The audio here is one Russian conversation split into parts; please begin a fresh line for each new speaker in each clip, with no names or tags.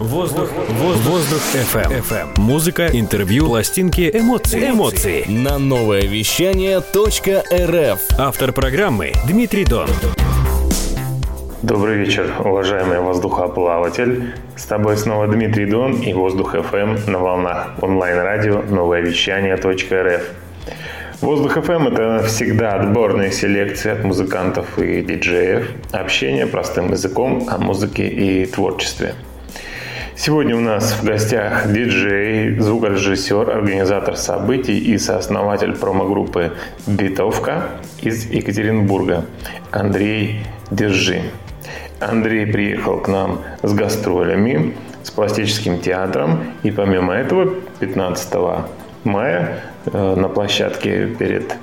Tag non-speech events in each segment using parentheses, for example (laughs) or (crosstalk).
Воздух, воздух, воздух FM. FM. Музыка, интервью, пластинки, эмоции. Эмоции.
На новое вещание .рф.
Автор программы Дмитрий Дон.
Добрый вечер, уважаемый воздухоплаватель. С тобой снова Дмитрий Дон и Воздух FM на волнах онлайн-радио новое вещание .рф. Воздух FM – это всегда отборные селекции от музыкантов и диджеев, общение простым языком о музыке и творчестве – Сегодня у нас в гостях диджей, звукорежиссер, организатор событий и сооснователь промо-группы «Битовка» из Екатеринбурга Андрей Держи. Андрей приехал к нам с гастролями, с пластическим театром и помимо этого 15 мая э, на площадке перед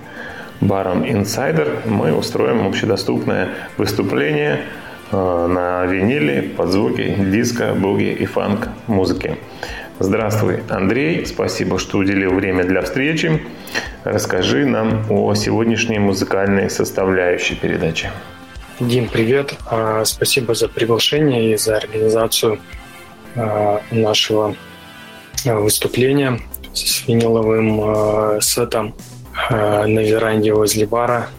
баром Insider мы устроим общедоступное выступление – на виниле под звуки диска, буги и фанк музыки. Здравствуй, Андрей. Спасибо, что уделил время для встречи. Расскажи нам о сегодняшней музыкальной составляющей передачи.
Дим, привет. А, спасибо за приглашение и за организацию а, нашего а, выступления с виниловым сетом на веранде возле бара.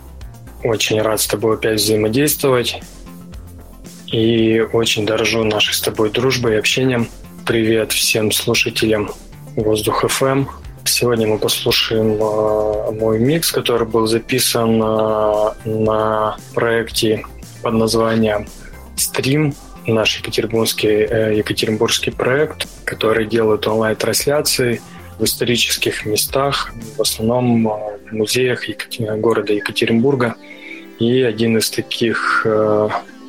Очень рад с тобой опять взаимодействовать и очень дорожу нашей с тобой дружбой и общением. Привет всем слушателям Воздух FM. Сегодня мы послушаем э, мой микс, который был записан э, на проекте под названием «Стрим», наш екатеринбургский, э, екатеринбургский проект, который делает онлайн-трансляции в исторических местах, в основном в музеях города Екатеринбурга. И один из таких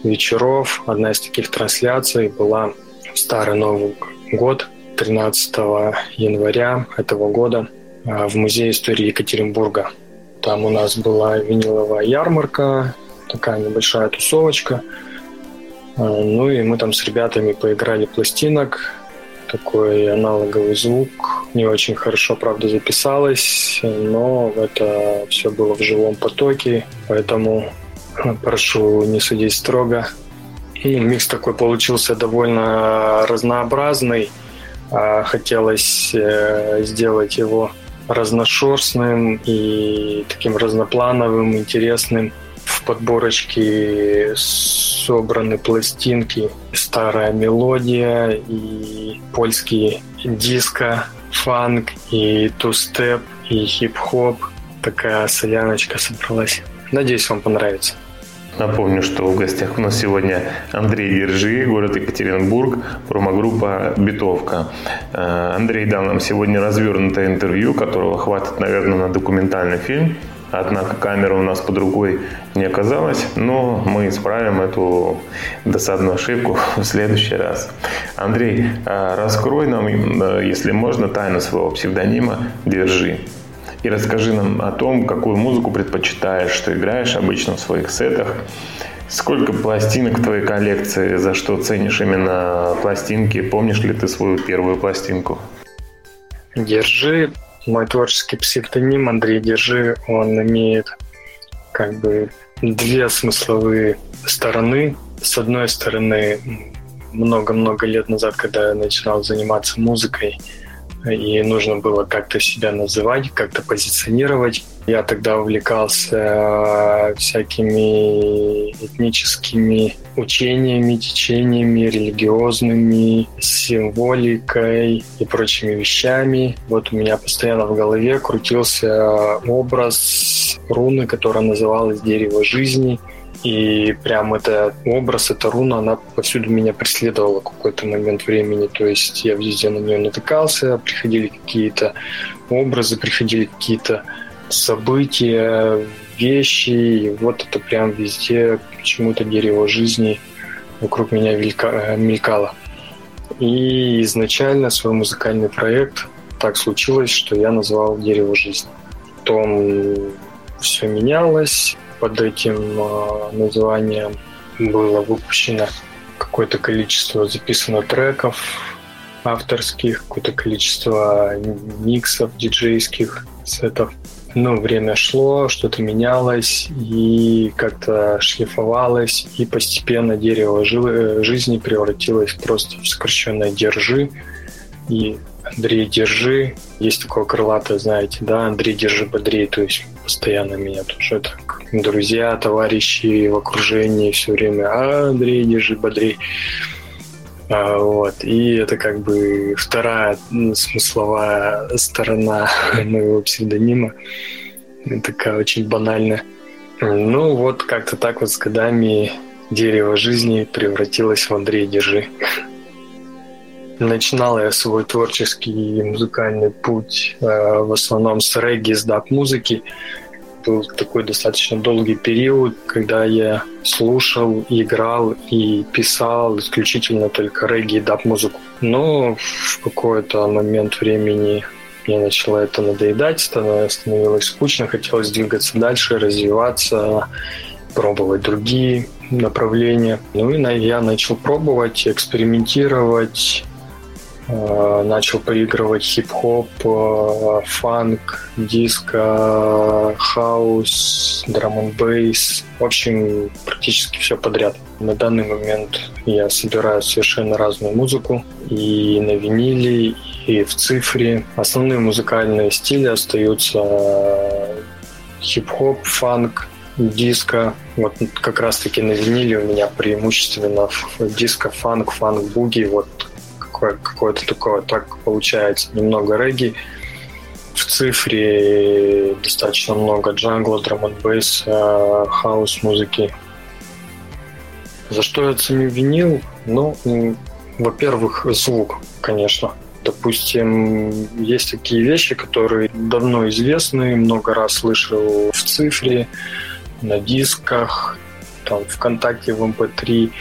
вечеров. Одна из таких трансляций была Старый Новый год, 13 января этого года а, в Музее истории Екатеринбурга. Там у нас была виниловая ярмарка, такая небольшая тусовочка. А, ну и мы там с ребятами поиграли пластинок, такой аналоговый звук. Не очень хорошо, правда, записалось, но это все было в живом потоке, поэтому прошу не судить строго. И микс такой получился довольно разнообразный. А, хотелось э, сделать его разношерстным и таким разноплановым, интересным. В подборочке собраны пластинки, старая мелодия и польский диско, фанк и тустеп и хип-хоп. Такая соляночка собралась. Надеюсь, вам понравится.
Напомню, что в гостях у нас сегодня Андрей Держи, город Екатеринбург, промогруппа «Битовка». Э, Андрей дал нам сегодня развернутое интервью, которого хватит, наверное, на документальный фильм. Однако камера у нас под рукой не оказалась, но мы исправим эту досадную ошибку (laughs) в следующий раз. Андрей, э, раскрой нам, э, если можно, тайну своего псевдонима «Держи» и расскажи нам о том, какую музыку предпочитаешь, что играешь обычно в своих сетах. Сколько пластинок в твоей коллекции, за что ценишь именно пластинки? Помнишь ли ты свою первую пластинку?
Держи, мой творческий псевдоним Андрей Держи, он имеет как бы две смысловые стороны. С одной стороны, много-много лет назад, когда я начинал заниматься музыкой, и нужно было как-то себя называть, как-то позиционировать. Я тогда увлекался э, всякими этническими учениями, течениями, религиозными, символикой и прочими вещами. Вот у меня постоянно в голове крутился образ руны, которая называлась «Дерево жизни», и прям это образ, эта руна, она повсюду меня преследовала какой-то момент времени. То есть я везде на нее натыкался, приходили какие-то образы, приходили какие-то события, вещи. И вот это прям везде почему-то дерево жизни вокруг меня мелькало. И изначально свой музыкальный проект так случилось, что я назвал «Дерево жизни». Потом все менялось, под этим а, названием было выпущено какое-то количество записано треков авторских, какое-то количество миксов диджейских сетов. ну, время шло, что-то менялось и как-то шлифовалось, и постепенно дерево жизни превратилось просто в сокращенное «держи». И Андрей, держи. Есть такое крылатое, знаете, да, Андрей, держи бодрее, то есть постоянно меня тоже так друзья, товарищи в окружении все время, а, Андрей, держи бодрей. А, вот. И это как бы вторая смысловая сторона (laughs) моего псевдонима. Такая очень банальная. Ну вот как-то так вот с годами дерево жизни превратилось в Андрей Держи. Начинал я свой творческий музыкальный путь э, в основном с регги, с даб-музыки был такой достаточно долгий период, когда я слушал, играл и писал исключительно только регги и даб-музыку. Но в какой-то момент времени мне начало это надоедать, становилось скучно, хотелось двигаться дальше, развиваться, пробовать другие направления. Ну и я начал пробовать, экспериментировать, начал поигрывать хип-хоп, э, фанк, диско, хаус, драм н бейс. В общем, практически все подряд. На данный момент я собираю совершенно разную музыку и на виниле, и в цифре. Основные музыкальные стили остаются э, хип-хоп, фанк, диско. Вот как раз-таки на виниле у меня преимущественно диско, фанк, фанк, буги. Вот какое-то такое, так получается, немного регги, в цифре достаточно много джангла, drum bass, хаус музыки. За что я ценю винил? Ну, во-первых, звук, конечно. Допустим, есть такие вещи, которые давно известны, много раз слышал в цифре, на дисках, там, ВКонтакте, в MP3, эм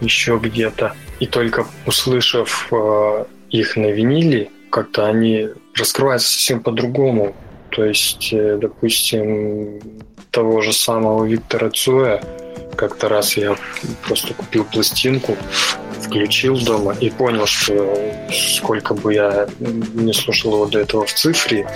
еще где-то. И только услышав э, их на виниле, как-то они раскрываются совсем по-другому. То есть, э, допустим, того же самого Виктора Цоя, как-то раз я просто купил пластинку, включил дома и понял, что сколько бы я не слушал его до этого в цифре,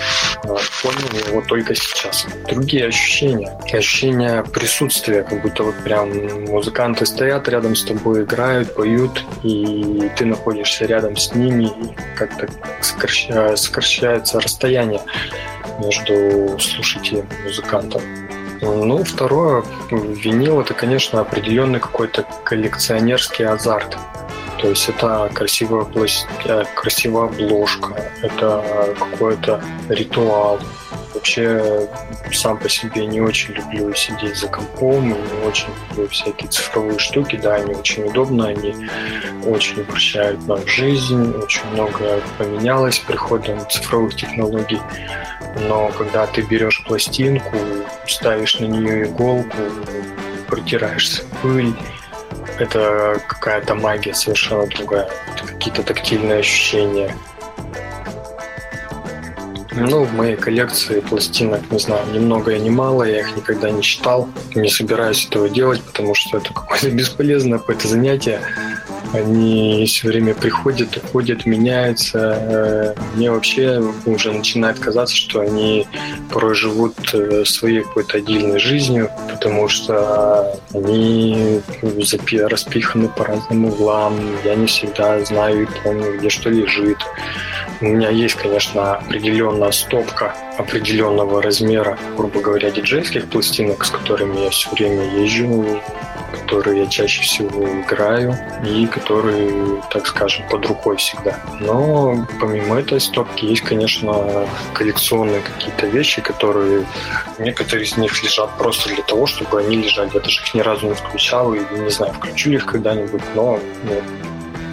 а, понял его только сейчас. Другие ощущения. Ощущение присутствия, как будто вот прям музыканты стоят рядом с тобой, играют, поют, и ты находишься рядом с ними, и как-то сокращается расстояние между слушателем и музыкантом. Ну, второе, винил это, конечно, определенный какой-то коллекционерский азарт. То есть это красивая, пласт... Э, красивая обложка, это какой-то ритуал. Вообще сам по себе не очень люблю сидеть за компом, не очень люблю всякие цифровые штуки, да, они очень удобны, они очень упрощают нам жизнь, очень много поменялось с приходом цифровых технологий. Но когда ты берешь пластинку, ставишь на нее иголку, протираешься пыль, это какая-то магия совершенно другая. Какие-то тактильные ощущения. Ну, в моей коллекции пластинок, не знаю, ни много и ни мало, я их никогда не читал. Не собираюсь этого делать, потому что это какое-то (laughs) бесполезное какое-то занятие. Они все время приходят, уходят, меняются. Э, мне вообще уже начинает казаться, что они порой э, своей какой-то отдельной жизнью, потому что они распиханы по разным углам. Я не всегда знаю и помню, где что лежит. У меня есть, конечно, определенная стопка определенного размера, грубо говоря, диджейских пластинок, с которыми я все время езжу, которые я чаще всего играю и которые, так скажем, под рукой всегда. Но помимо этой стопки есть, конечно, коллекционные какие-то вещи, которые некоторые из них лежат просто для того, чтобы они лежали. Я даже их ни разу не включал и не знаю, включу их когда-нибудь, но ну,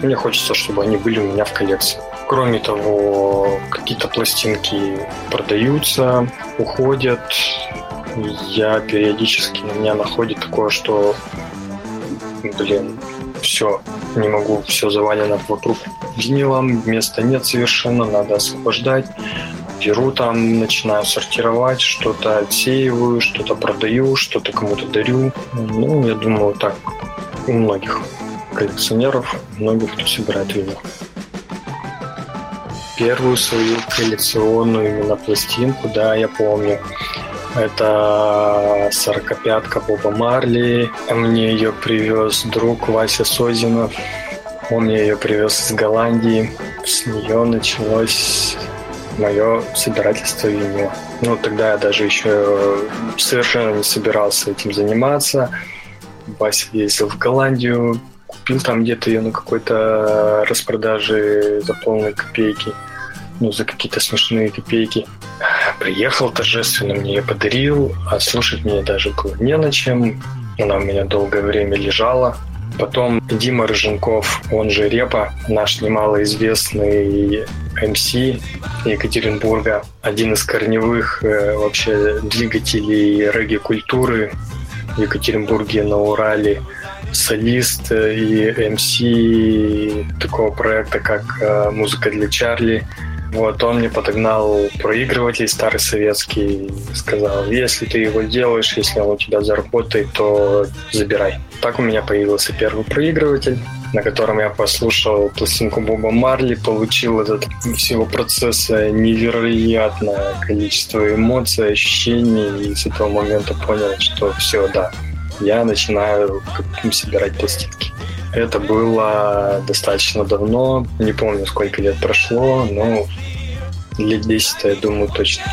мне хочется, чтобы они были у меня в коллекции. Кроме того, какие-то пластинки продаются, уходят. Я периодически на меня находит такое, что блин, все, не могу, все завалено вокруг винилом, места нет совершенно, надо освобождать. Беру там, начинаю сортировать, что-то отсеиваю, что-то продаю, что-то кому-то дарю. Ну, я думаю, так у многих коллекционеров, многих, кто собирает винил. первую свою коллекционную именно пластинку, да, я помню. Это сорокопятка Боба Марли. Мне ее привез друг Вася Созинов. Он мне ее привез из Голландии. С нее началось мое собирательство винила. Ну, тогда я даже еще совершенно не собирался этим заниматься. Вася ездил в Голландию, купил там где-то ее на какой-то распродаже за полные копейки. Ну, за какие-то смешные копейки. Приехал торжественно, мне ее подарил, а слушать мне даже было не на чем. Она у меня долгое время лежала. Потом Дима Рыженков, он же Репа, наш немалоизвестный МС Екатеринбурга, один из корневых э, вообще двигателей регги-культуры в Екатеринбурге, на Урале, солист э, и МС такого проекта, как э, «Музыка для Чарли», вот, он мне подогнал проигрыватель старый советский, сказал, если ты его делаешь, если он у тебя заработает, то забирай. Так у меня появился первый проигрыватель, на котором я послушал пластинку Боба Марли, получил этот всего процесса невероятное количество эмоций, ощущений, и с этого момента понял, что все, да, я начинаю собирать пластинки. Это было достаточно давно, не помню, сколько лет прошло, но лет 10, я думаю, точно.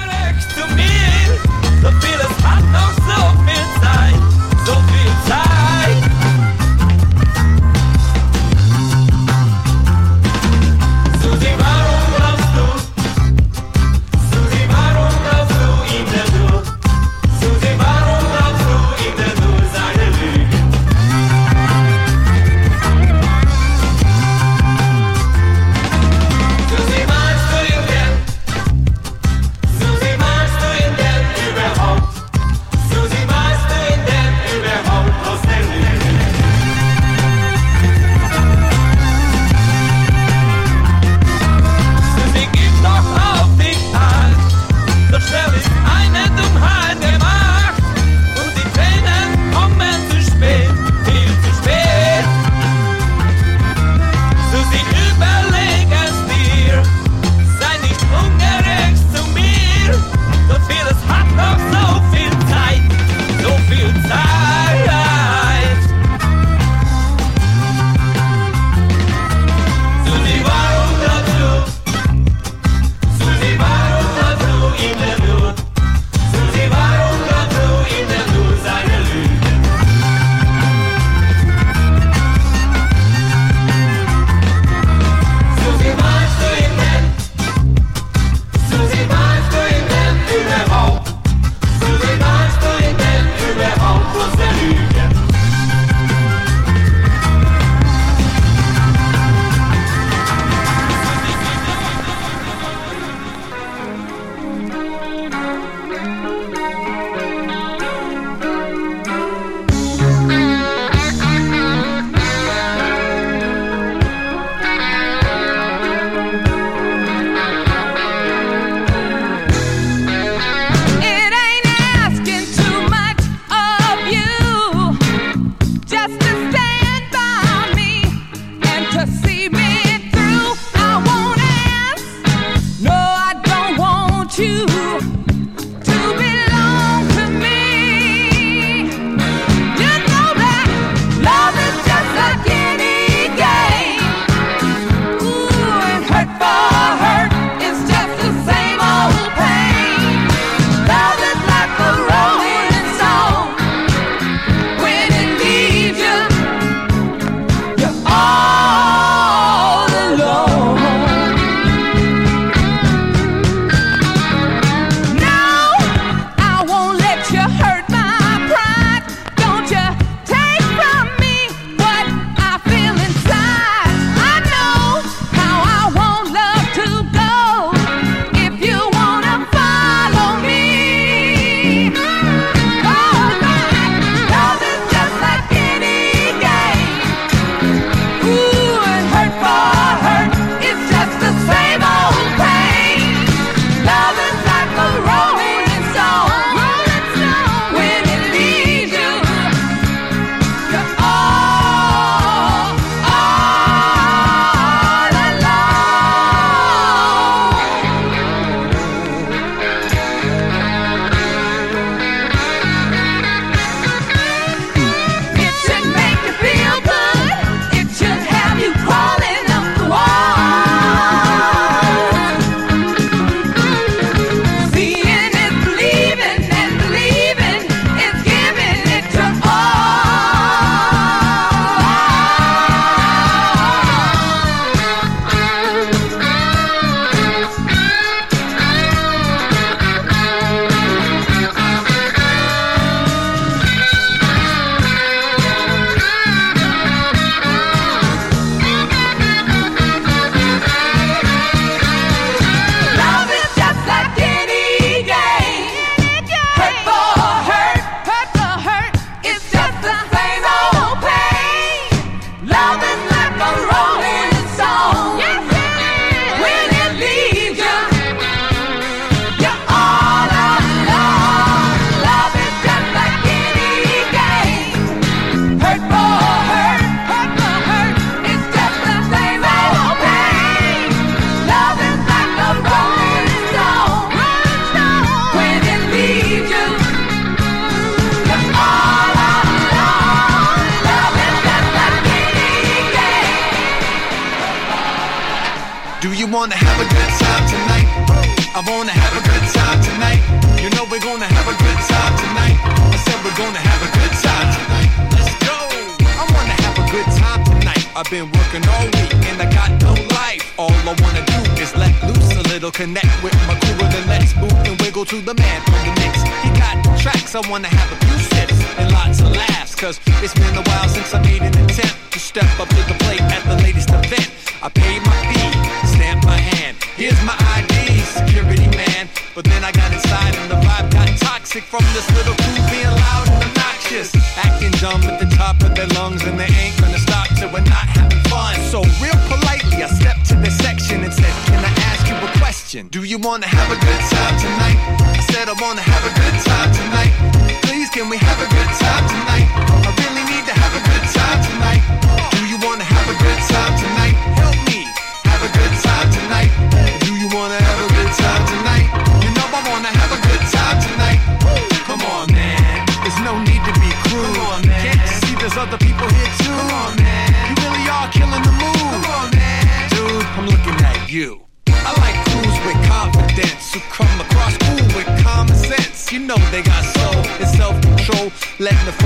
Legna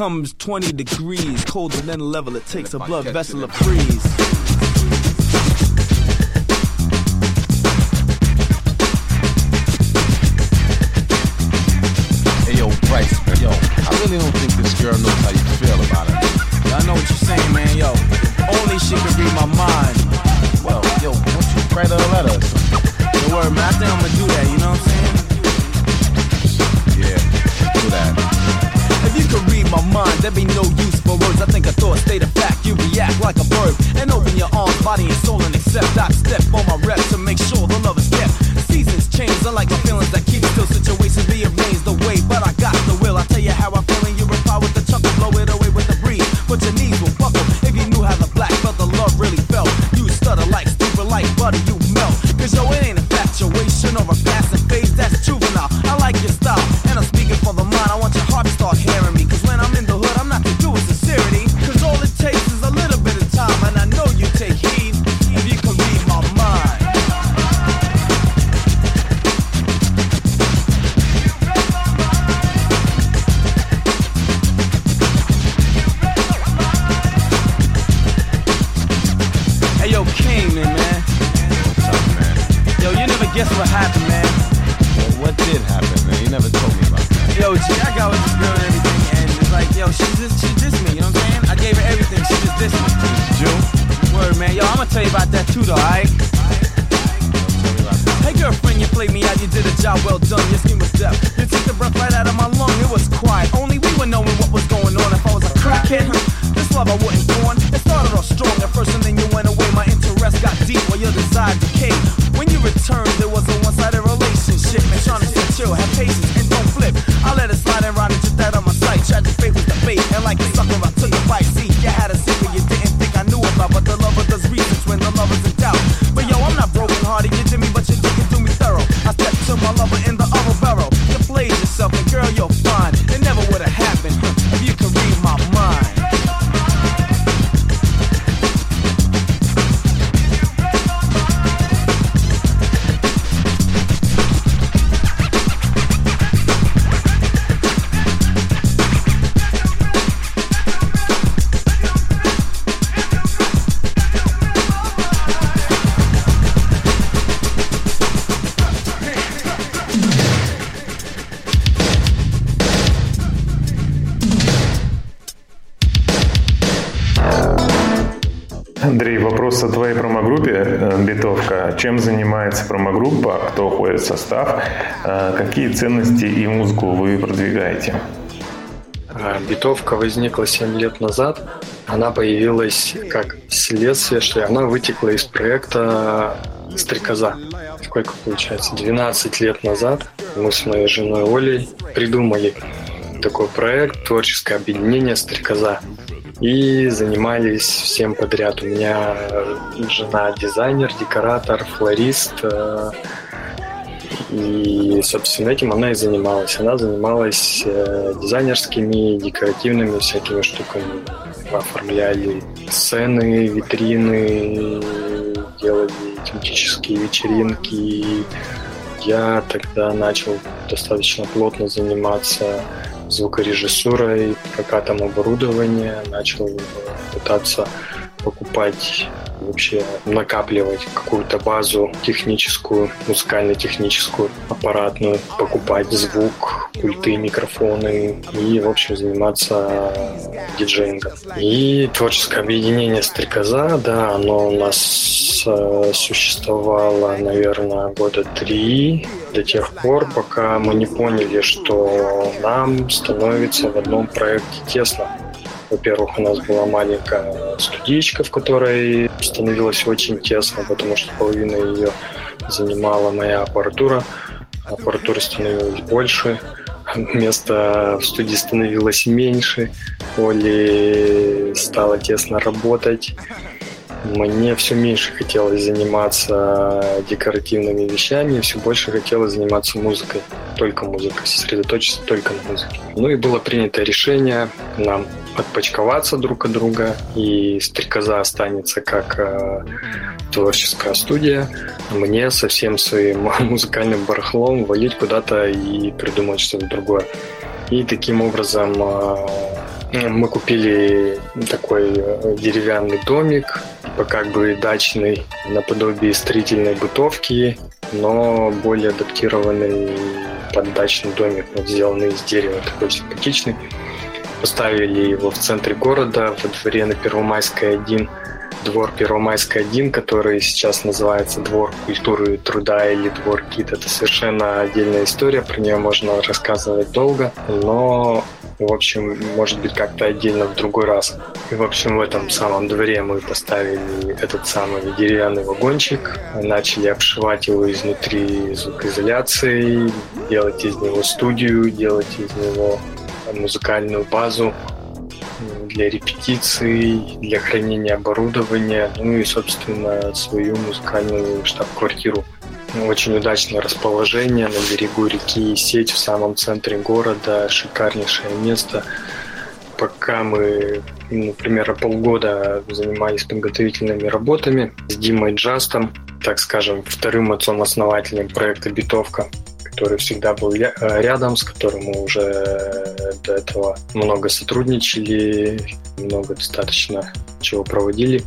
comes 20 degrees, colder than a level. It takes a blood vessel to freeze.
Hey yo, right? Yo, I really don't think this girl knows how you feel about her.
I know what you're saying, man. Yo, only she can read my mind.
Well, yo, why don't you write her a letter?
Don't worry, man. I think I'm gonna do that. You know what I'm saying?
Yeah, do that.
If you could read my mind, there'd be no use for words. I think a thought, state of fact, you react like a bird. And open your arms, body and soul, and accept. I step on my rep to make sure the love is kept. Seasons change, unlike the feelings that keep still. Situations rearrange the way, but I got the will. I tell you how I'm feeling, you reply with the chuckle, blow it away with the breeze. But your knees will buckle if you knew how the black felt, the love really felt. You stutter like stupid, like butter, you melt. Cause yo, it ain't
вопрос о твоей промогруппе э, «Битовка». Чем занимается промогруппа, кто входит в состав, э, какие ценности и музыку вы продвигаете?
А, Битовка возникла 7 лет назад. Она появилась как следствие, что она вытекла из проекта «Стрекоза». Сколько получается? 12 лет назад мы с моей женой Олей придумали такой проект «Творческое объединение «Стрекоза» и занимались всем подряд. У меня жена дизайнер, декоратор, флорист, э, и, собственно, этим она и занималась. Она занималась э, дизайнерскими, декоративными всякими штуками. Оформляли сцены, витрины, делали тематические вечеринки. Я тогда начал достаточно плотно заниматься звукорежиссурой, прокатом оборудования, начал пытаться покупать вообще накапливать какую-то базу техническую, музыкально-техническую, аппаратную, покупать звук, пульты, микрофоны и, в общем, заниматься диджеингом. И творческое объединение «Стрекоза», да, оно у нас э, существовало, наверное, года три, до тех пор, пока мы не поняли, что нам становится в одном проекте тесно. Во-первых, у нас была маленькая студичка, в которой становилось очень тесно, потому что половина ее занимала моя аппаратура. Аппаратура становилась больше, места в студии становилось меньше, Оли стало тесно работать. Мне все меньше хотелось заниматься декоративными вещами, все больше хотелось заниматься музыкой, только музыкой, сосредоточиться только на музыке. Ну и было принято решение нам отпочковаться друг от друга, и «Стрекоза» останется как э, творческая студия. Мне со всем своим (laughs) музыкальным барахлом валить куда-то и придумать что-то другое. И таким образом э, мы купили такой э, деревянный домик, типа как бы дачный, наподобие строительной бытовки, но более адаптированный под дачный домик, вот сделанный из дерева, такой симпатичный. Поставили его в центре города, во дворе на Первомайской 1, двор Первомайской 1, который сейчас называется Двор культуры и труда или Двор КИТ. Это совершенно отдельная история, про нее можно рассказывать долго, но в общем, может быть, как-то отдельно в другой раз. И, в общем, в этом самом дворе мы поставили этот самый деревянный вагончик, начали обшивать его изнутри звукоизоляцией, делать из него студию, делать из него музыкальную базу для репетиций, для хранения оборудования, ну и, собственно, свою музыкальную штаб-квартиру. Очень удачное расположение на берегу реки, сеть в самом центре города, шикарнейшее место. Пока мы, ну, примерно полгода занимались подготовительными работами с Димой Джастом, так скажем, вторым отцом-основателем проекта «Битовка», который всегда был э, рядом, с которым мы уже до этого много сотрудничали, много достаточно чего проводили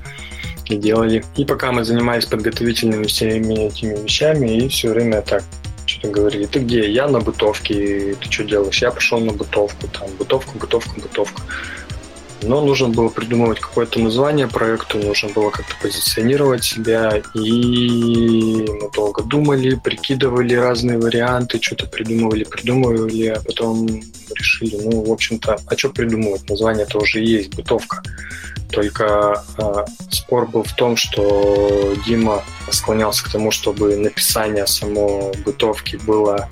и делали. И пока мы занимались подготовительными всеми этими вещами, и все время так что-то говорили, ты где? Я на бытовке, ты что делаешь? Я пошел на бытовку, там, бытовка, бытовка, бытовка. Но нужно было придумывать какое-то название проекту, нужно было как-то позиционировать себя, и мы долго думали, прикидывали разные варианты, что-то придумывали, придумывали, а потом решили, ну, в общем-то, а что придумывать? Название-то уже есть, бытовка. Только э, спор был в том, что Дима склонялся к тому, чтобы написание само бытовки было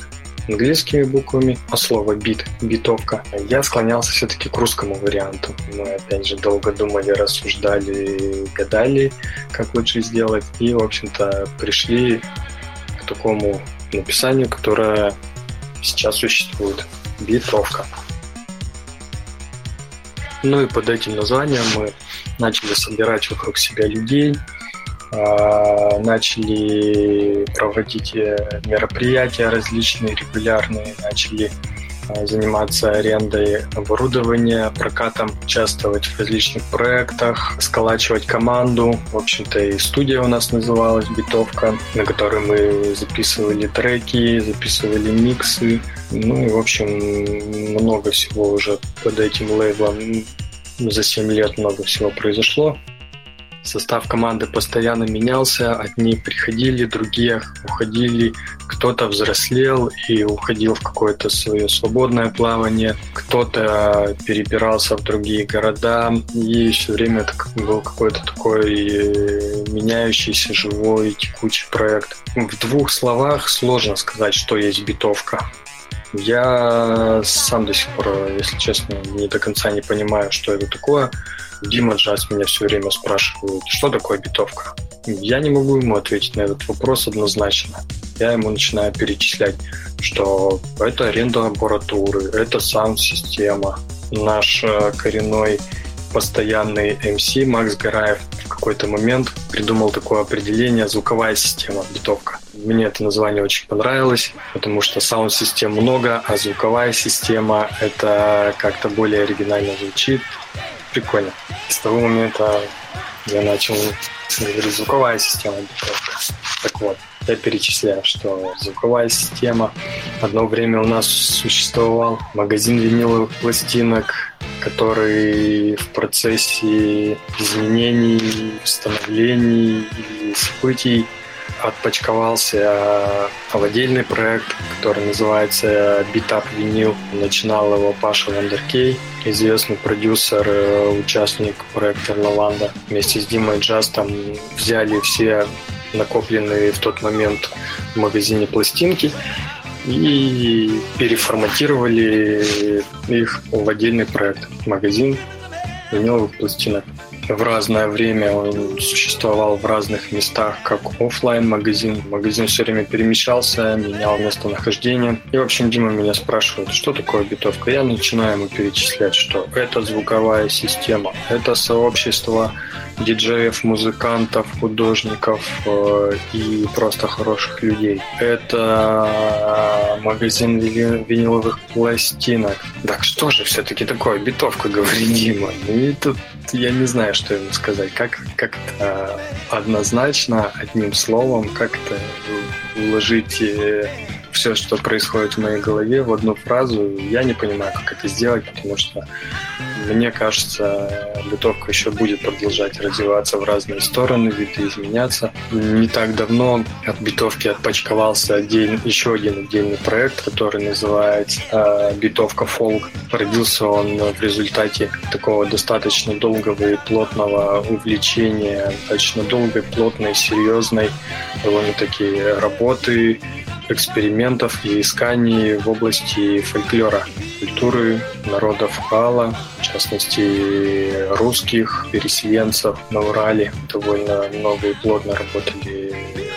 английскими буквами, а слово бит, битовка. Я склонялся все-таки к русскому варианту. Мы, опять же, долго думали, рассуждали, гадали, как лучше сделать. И, в общем-то, пришли к такому написанию, которое сейчас существует. Битовка. Ну и под этим названием мы начали собирать вокруг себя людей, начали проводить э, мероприятия различные, регулярные, начали а, заниматься арендой оборудования, прокатом, участвовать в различных проектах, сколачивать команду. В общем-то, и студия у нас называлась «Битовка», на которой мы записывали треки, записывали миксы. Ну и, в общем, много всего уже под этим лейблом за 7 лет много всего произошло. Состав команды постоянно менялся, одни приходили, другие уходили, кто-то взрослел и уходил в какое-то свое свободное плавание, кто-то перебирался в другие города, и все время это был какой-то такой э, меняющийся, живой, текучий проект. В двух словах сложно сказать, что есть битовка. Я сам до сих пор, если честно, не до конца не понимаю, что это такое. Дима Джаз меня все время спрашивает, что такое битовка. Я не могу ему ответить на этот вопрос однозначно. Я ему начинаю перечислять, что это аренда аппаратуры, это саунд-система. Наш э, коренной постоянный MC Макс Гараев в какой-то момент придумал такое определение «звуковая система, битовка». Мне это название очень понравилось, потому что саунд-систем много, а звуковая система — это как-то более оригинально звучит. Прикольно. С того момента я начал говорить «звуковая система битовка». Так вот, я перечисляю, что звуковая система. Одно время у нас существовал магазин виниловых пластинок, который в процессе изменений, установлений и событий отпочковался в отдельный проект, который называется Beat Винил. Начинал его Паша Вандеркей, известный продюсер, э, участник проекта Лаванда. Вместе с Димой Джаз там взяли все накопленные в тот момент в магазине пластинки и переформатировали их в отдельный проект, магазин виниловых пластинок. В разное время он существовал в разных местах, как офлайн магазин. Магазин все время перемещался, менял местонахождение. И, в общем, Дима меня спрашивает, что такое битовка. Я начинаю ему перечислять, что это звуковая система, это сообщество диджеев, музыкантов, художников э, и просто хороших людей. Это магазин виниловых пластинок. Так что же все-таки такое битовка, говорит Дима? И тут я не знаю, что ему сказать. Как, как-то однозначно, одним словом, как-то уложить э, все, что происходит в моей голове в одну фразу. Я не понимаю, как это сделать, потому что мне кажется, бытовка еще будет продолжать развиваться в разные стороны, видоизменяться. Не так давно от битовки отпочковался отдельный, еще один отдельный проект, который называется э, «Битовка фолк». Родился он в результате такого достаточно долгого и плотного увлечения, достаточно долгой, плотной, серьезной довольно-таки работы, экспериментов и исканий в области фольклора, культуры народов Ала, в частности русских, переселенцев на Урале. Довольно много и плотно работали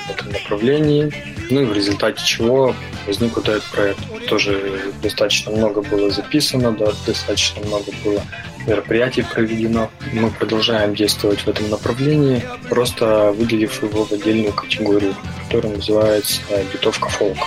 в этом направлении. Ну и в результате чего возник вот этот проект. Тоже достаточно много было записано, да, достаточно много было мероприятий проведено. Мы продолжаем действовать в этом направлении, просто выделив его в отдельную категорию, которая называется «Битовка фолк».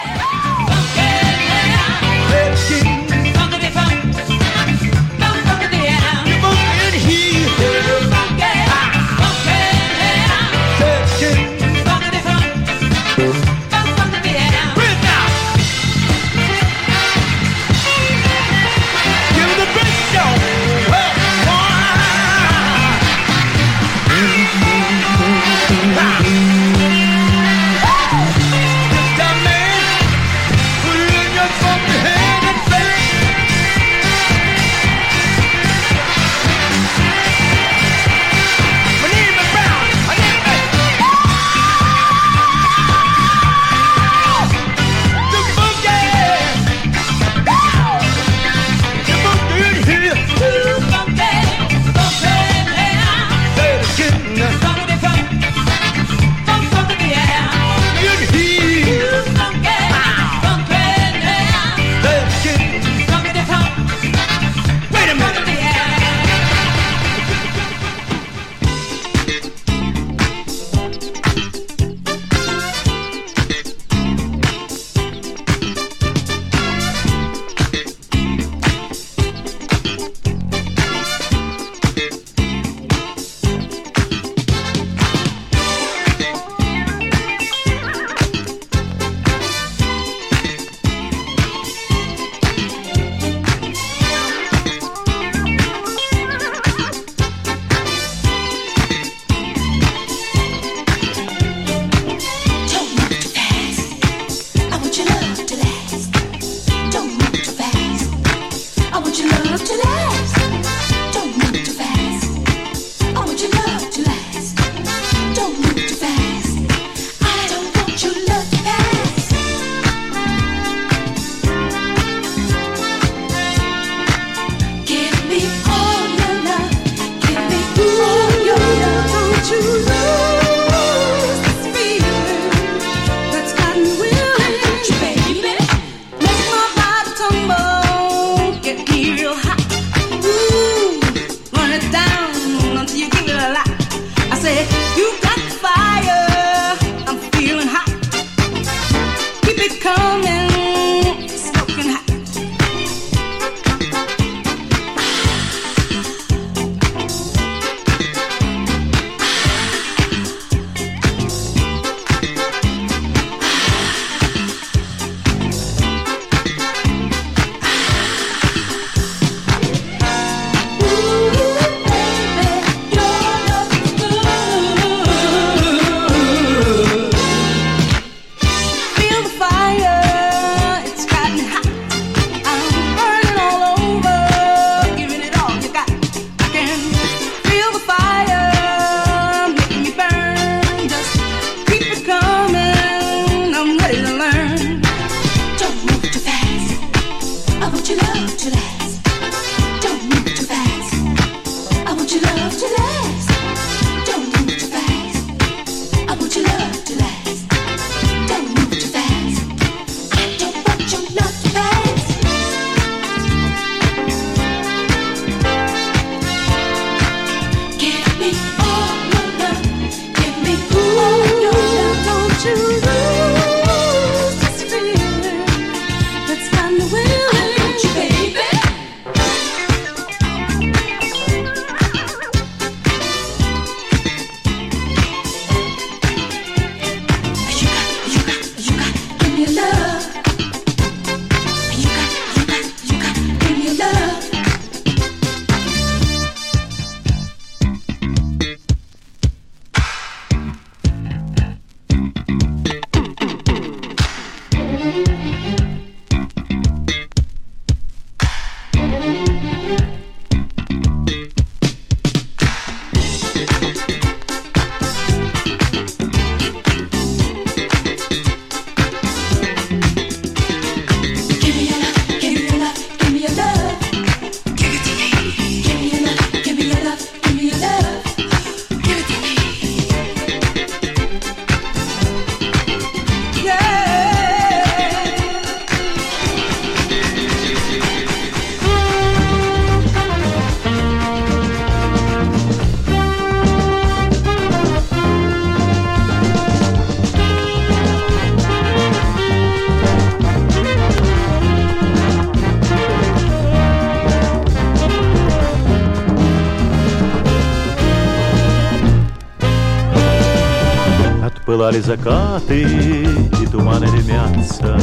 Пылали закаты и туманы дымятся.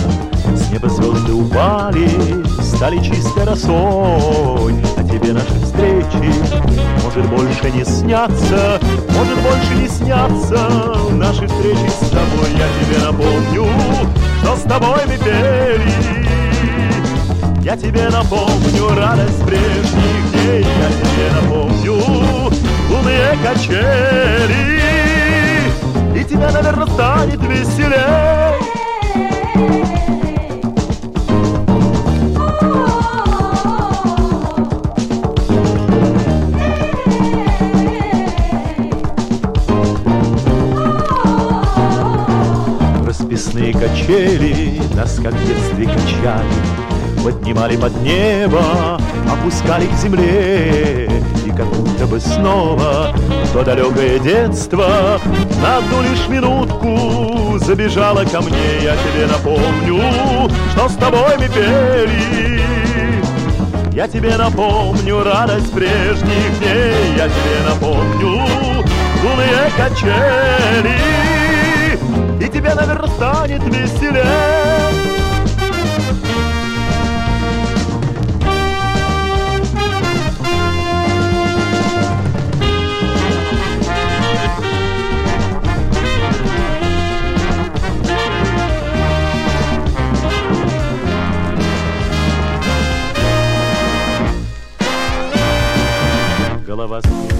С неба звезды упали, стали чистой росой. А тебе наши встречи может больше не снятся Может больше не снятся. Наши встречи с тобой Я тебе напомню, что с тобой мы пели я тебе напомню радость прежних дней, я тебе напомню лунные качели, и тебе, наверное, станет веселей. Расписные качели нас как в детстве качали, Поднимали под небо, опускали к земле как будто бы снова. То далекое детство На одну лишь минутку забежала ко мне. Я тебе напомню, что с тобой мы пели я тебе напомню радость прежних дней, я тебе напомню лунные качели, и тебе, наверное, станет веселее.
of
us.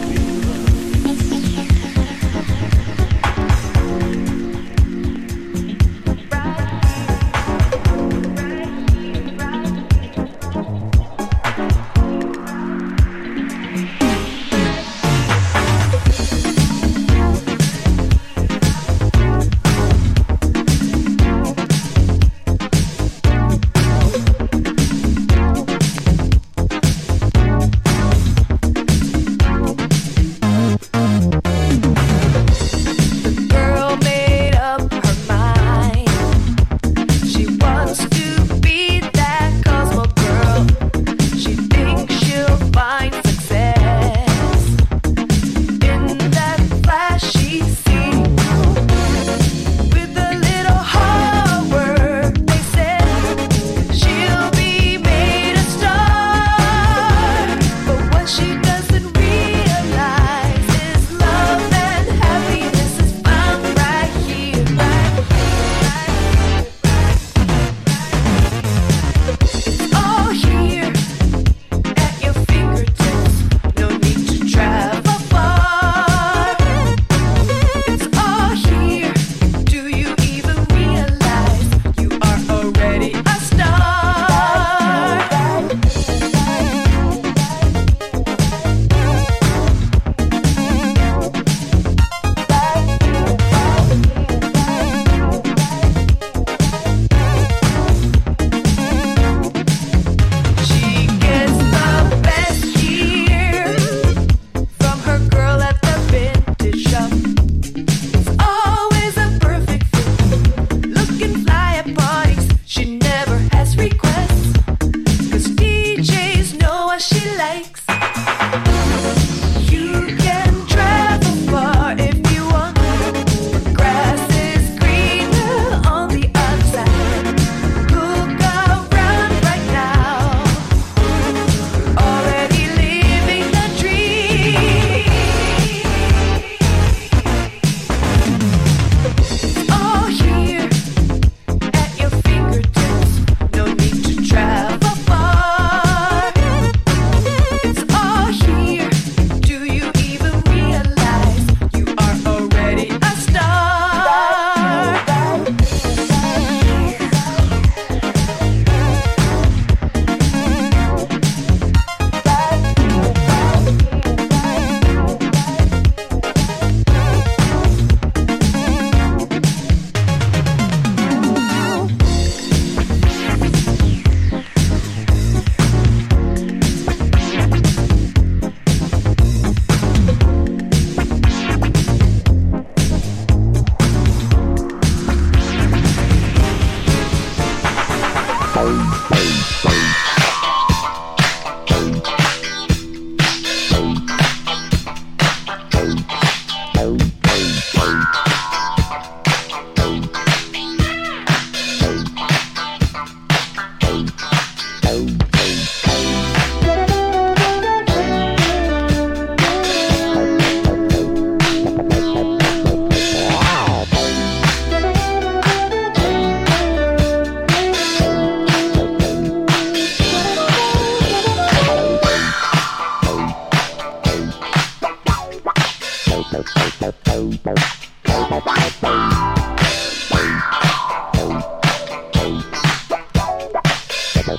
Shake,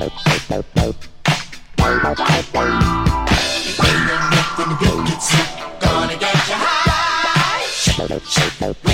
high.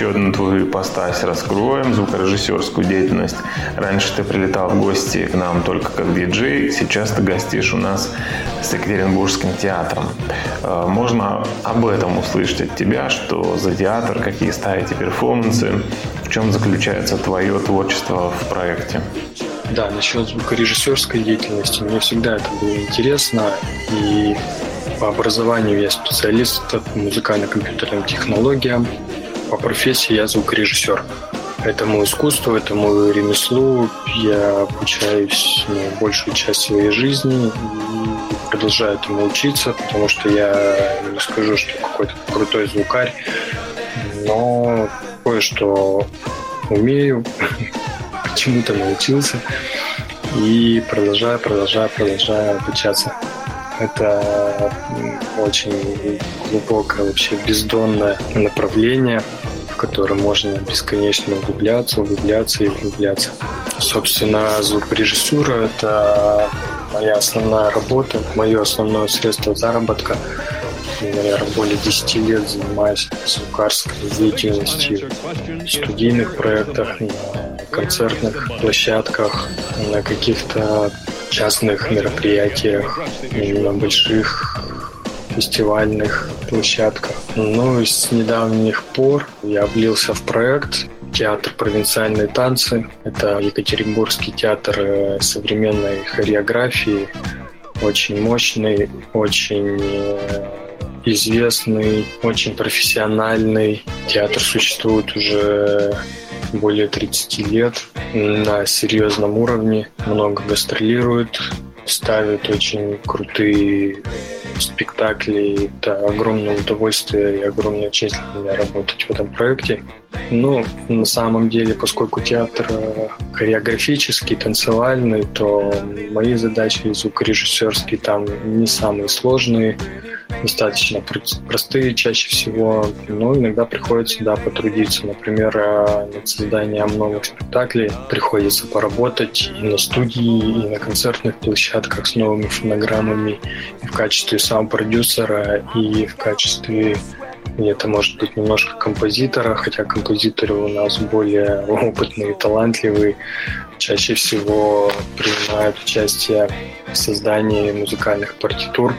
Еще одну твою ипостась раскроем, звукорежиссерскую деятельность. Раньше ты прилетал в гости к нам только как диджей, сейчас ты гостишь у нас с Екатеринбургским театром. Э, Можно об этом услышать от тебя, что за театр, какие ставите перформансы, в чем заключается твое творчество в проекте?
Да, насчет звукорежиссерской деятельности мне всегда это было интересно. И по образованию я специалист по музыкально-компьютерным технологиям. По профессии я звукорежиссер. Этому искусству, этому ремеслу я обучаюсь ну, большую часть своей жизни и продолжаю этому учиться, потому что я не скажу, что какой-то крутой звукарь, но кое-что умею, (laughs) чему-то научился и продолжаю, продолжаю, продолжаю обучаться. Это очень глубокое, вообще бездонное направление, в котором можно бесконечно углубляться, углубляться и углубляться. Собственно, звукорежиссура – это моя основная работа, мое основное средство заработка. Наверное, более 10 лет занимаюсь звукарской деятельностью в студийных проектах, на концертных площадках, на каких-то частных мероприятиях, на больших фестивальных площадках. Ну и с недавних пор я влился в проект театр провинциальные танцы. Это Екатеринбургский театр э, современной хореографии. Очень мощный, очень э, известный, очень профессиональный. Театр существует уже более 30 лет на серьезном уровне, много гастролирует, ставит очень крутые спектакли. Это огромное удовольствие и огромная честь для меня работать в этом проекте. Ну, на самом деле, поскольку театр э, хореографический, танцевальный, то мои задачи звукорежиссерские там не самые сложные, достаточно пр- простые чаще всего, но иногда приходится, да, потрудиться. Например, э, над созданием новых спектаклей приходится поработать и на студии, и на концертных площадках с новыми фонограммами, и в качестве саунд-продюсера, и в качестве и это может быть немножко композитора, хотя композиторы у нас более опытные, талантливые, чаще всего принимают участие в создании музыкальных партитур,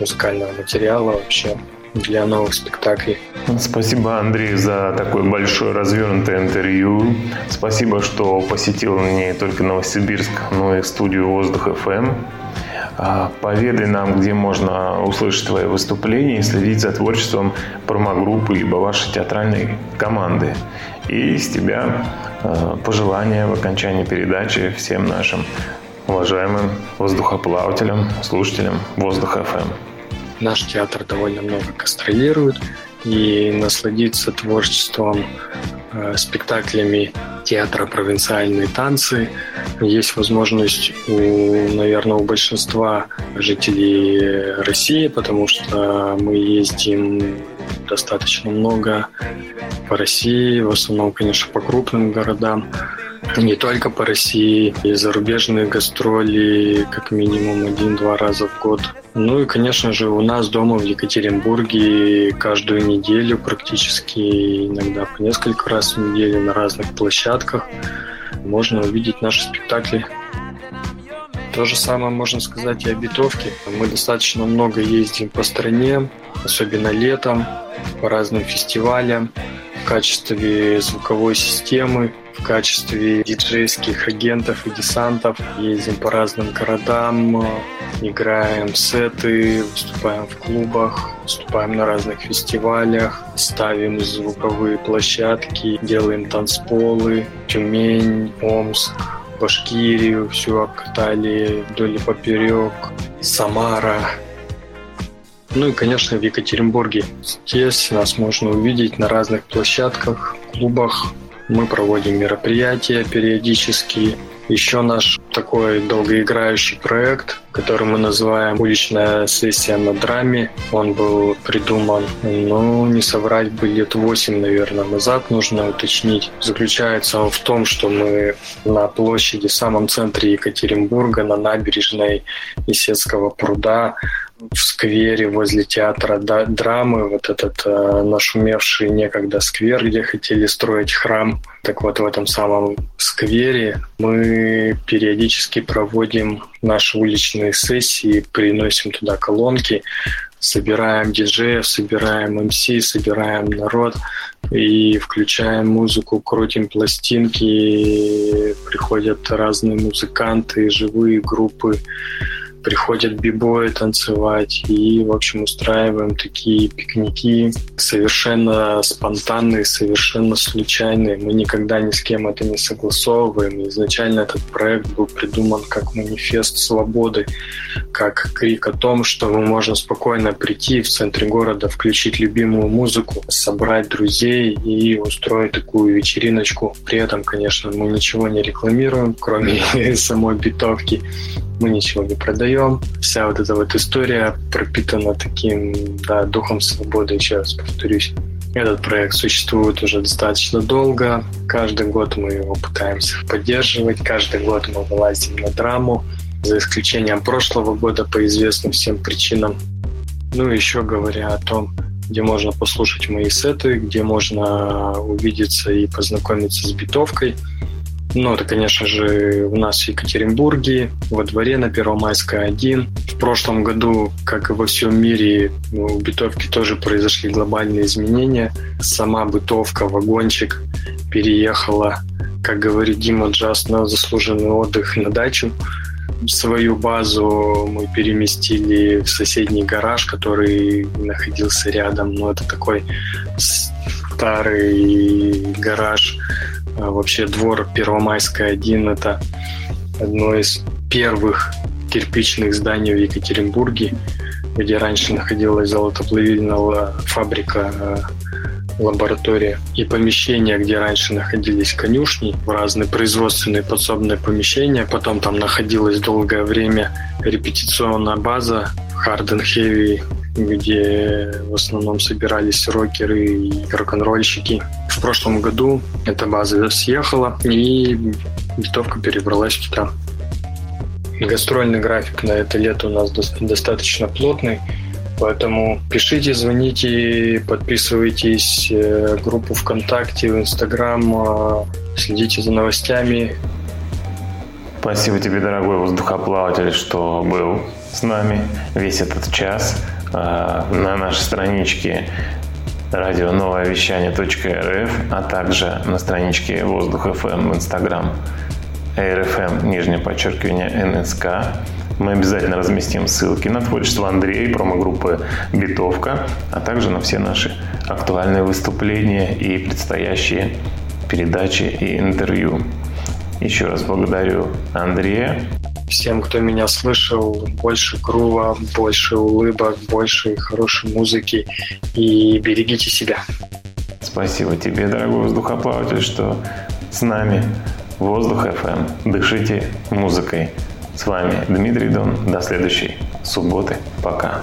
музыкального материала вообще для новых спектаклей.
Спасибо, Андрей, за такое большое развернутое интервью. Спасибо, что посетил не только Новосибирск, но и студию «Воздух ФМ». А, Поведай нам, где можно услышать твои выступления и следить за творчеством промогруппы либо вашей театральной команды. И с тебя э, пожелания в окончании передачи всем нашим уважаемым воздухоплавателям, слушателям Воздух ФМ.
Наш театр довольно много гастролирует, и насладиться творчеством, э, спектаклями театра «Провинциальные танцы». Есть возможность, у, наверное, у большинства жителей России, потому что мы ездим достаточно много по России, в основном, конечно, по крупным городам не только по России, и зарубежные гастроли как минимум один-два раза в год. Ну и, конечно же, у нас дома в Екатеринбурге каждую неделю практически, иногда по несколько раз в неделю на разных площадках можно увидеть наши спектакли. То же самое можно сказать и о битовке. Мы достаточно много ездим по стране, особенно летом, по разным фестивалям в качестве звуковой системы, в качестве диджейских агентов и десантов. Ездим по разным городам, играем сеты, выступаем в клубах, выступаем на разных фестивалях, ставим звуковые площадки, делаем танцполы, Тюмень, Омск, Башкирию, всю обкатали вдоль и поперек, Самара, ну и, конечно, в Екатеринбурге. Здесь нас можно увидеть на разных площадках, клубах, мы проводим мероприятия периодически. Еще наш такой долгоиграющий проект, который мы называем «Уличная сессия на драме». Он был придуман, ну, не соврать бы, лет 8, наверное, назад, нужно уточнить. Заключается он в том, что мы на площади в самом центре Екатеринбурга, на набережной Исетского пруда в сквере возле театра драмы, вот этот э, нашумевший некогда сквер, где хотели строить храм. Так вот, в этом самом сквере мы периодически проводим наши уличные сессии, приносим туда колонки, собираем диджеев, собираем МС, собираем народ и включаем музыку, крутим пластинки, приходят разные музыканты, живые группы, приходят бибои танцевать и, в общем, устраиваем такие пикники совершенно спонтанные, совершенно случайные. Мы никогда ни с кем это не согласовываем. Изначально этот проект был придуман как манифест свободы, как крик о том, что мы можем спокойно прийти в центре города, включить любимую музыку, собрать друзей и устроить такую вечериночку. При этом, конечно, мы ничего не рекламируем, кроме (laughs) самой битовки мы ничего не продаем. Вся вот эта вот история пропитана таким да, духом свободы, еще раз повторюсь. Этот проект существует уже достаточно долго. Каждый год мы его пытаемся поддерживать. Каждый год мы вылазим на драму. За исключением прошлого года по известным всем причинам. Ну, еще говоря о том, где можно послушать мои сеты, где можно увидеться и познакомиться с битовкой – ну, это, конечно же, у нас в Екатеринбурге, во дворе на Первомайской 1. В прошлом году, как и во всем мире, у бытовки тоже произошли глобальные изменения. Сама бытовка, вагончик переехала, как говорит Дима Джаз, на заслуженный отдых на дачу. Свою базу мы переместили в соседний гараж, который находился рядом. Но ну, это такой старый гараж вообще двор Первомайская 1 – это одно из первых кирпичных зданий в Екатеринбурге, где раньше находилась золотоплавильная фабрика э, лаборатория и помещения, где раньше находились конюшни, разные производственные подсобные помещения. Потом там находилась долгое время репетиционная база Heavy где в основном собирались рокеры и рок-н-ролльщики. В прошлом году эта база съехала, и битовка перебралась туда. Гастрольный график на это лето у нас достаточно плотный, поэтому пишите, звоните, подписывайтесь э, группу ВКонтакте, в Инстаграм, э, следите за новостями.
Спасибо тебе, дорогой воздухоплаватель, что был с нами весь этот час. А, на нашей страничке радио новое вещание .рф, а также на страничке Воздух FM в Инстаграм РФМ, нижнее подчеркивание НСК. Мы обязательно разместим ссылки на творчество Андрея, промо-группы «Битовка», а также на все наши актуальные выступления и предстоящие передачи и интервью. Еще раз благодарю Андрея.
Всем, кто меня слышал, больше грува, больше улыбок, больше хорошей музыки и берегите себя.
Спасибо тебе, дорогой воздухоплаватель, что с нами. Воздух FM. Дышите музыкой. С вами Дмитрий Дон. До следующей субботы. Пока.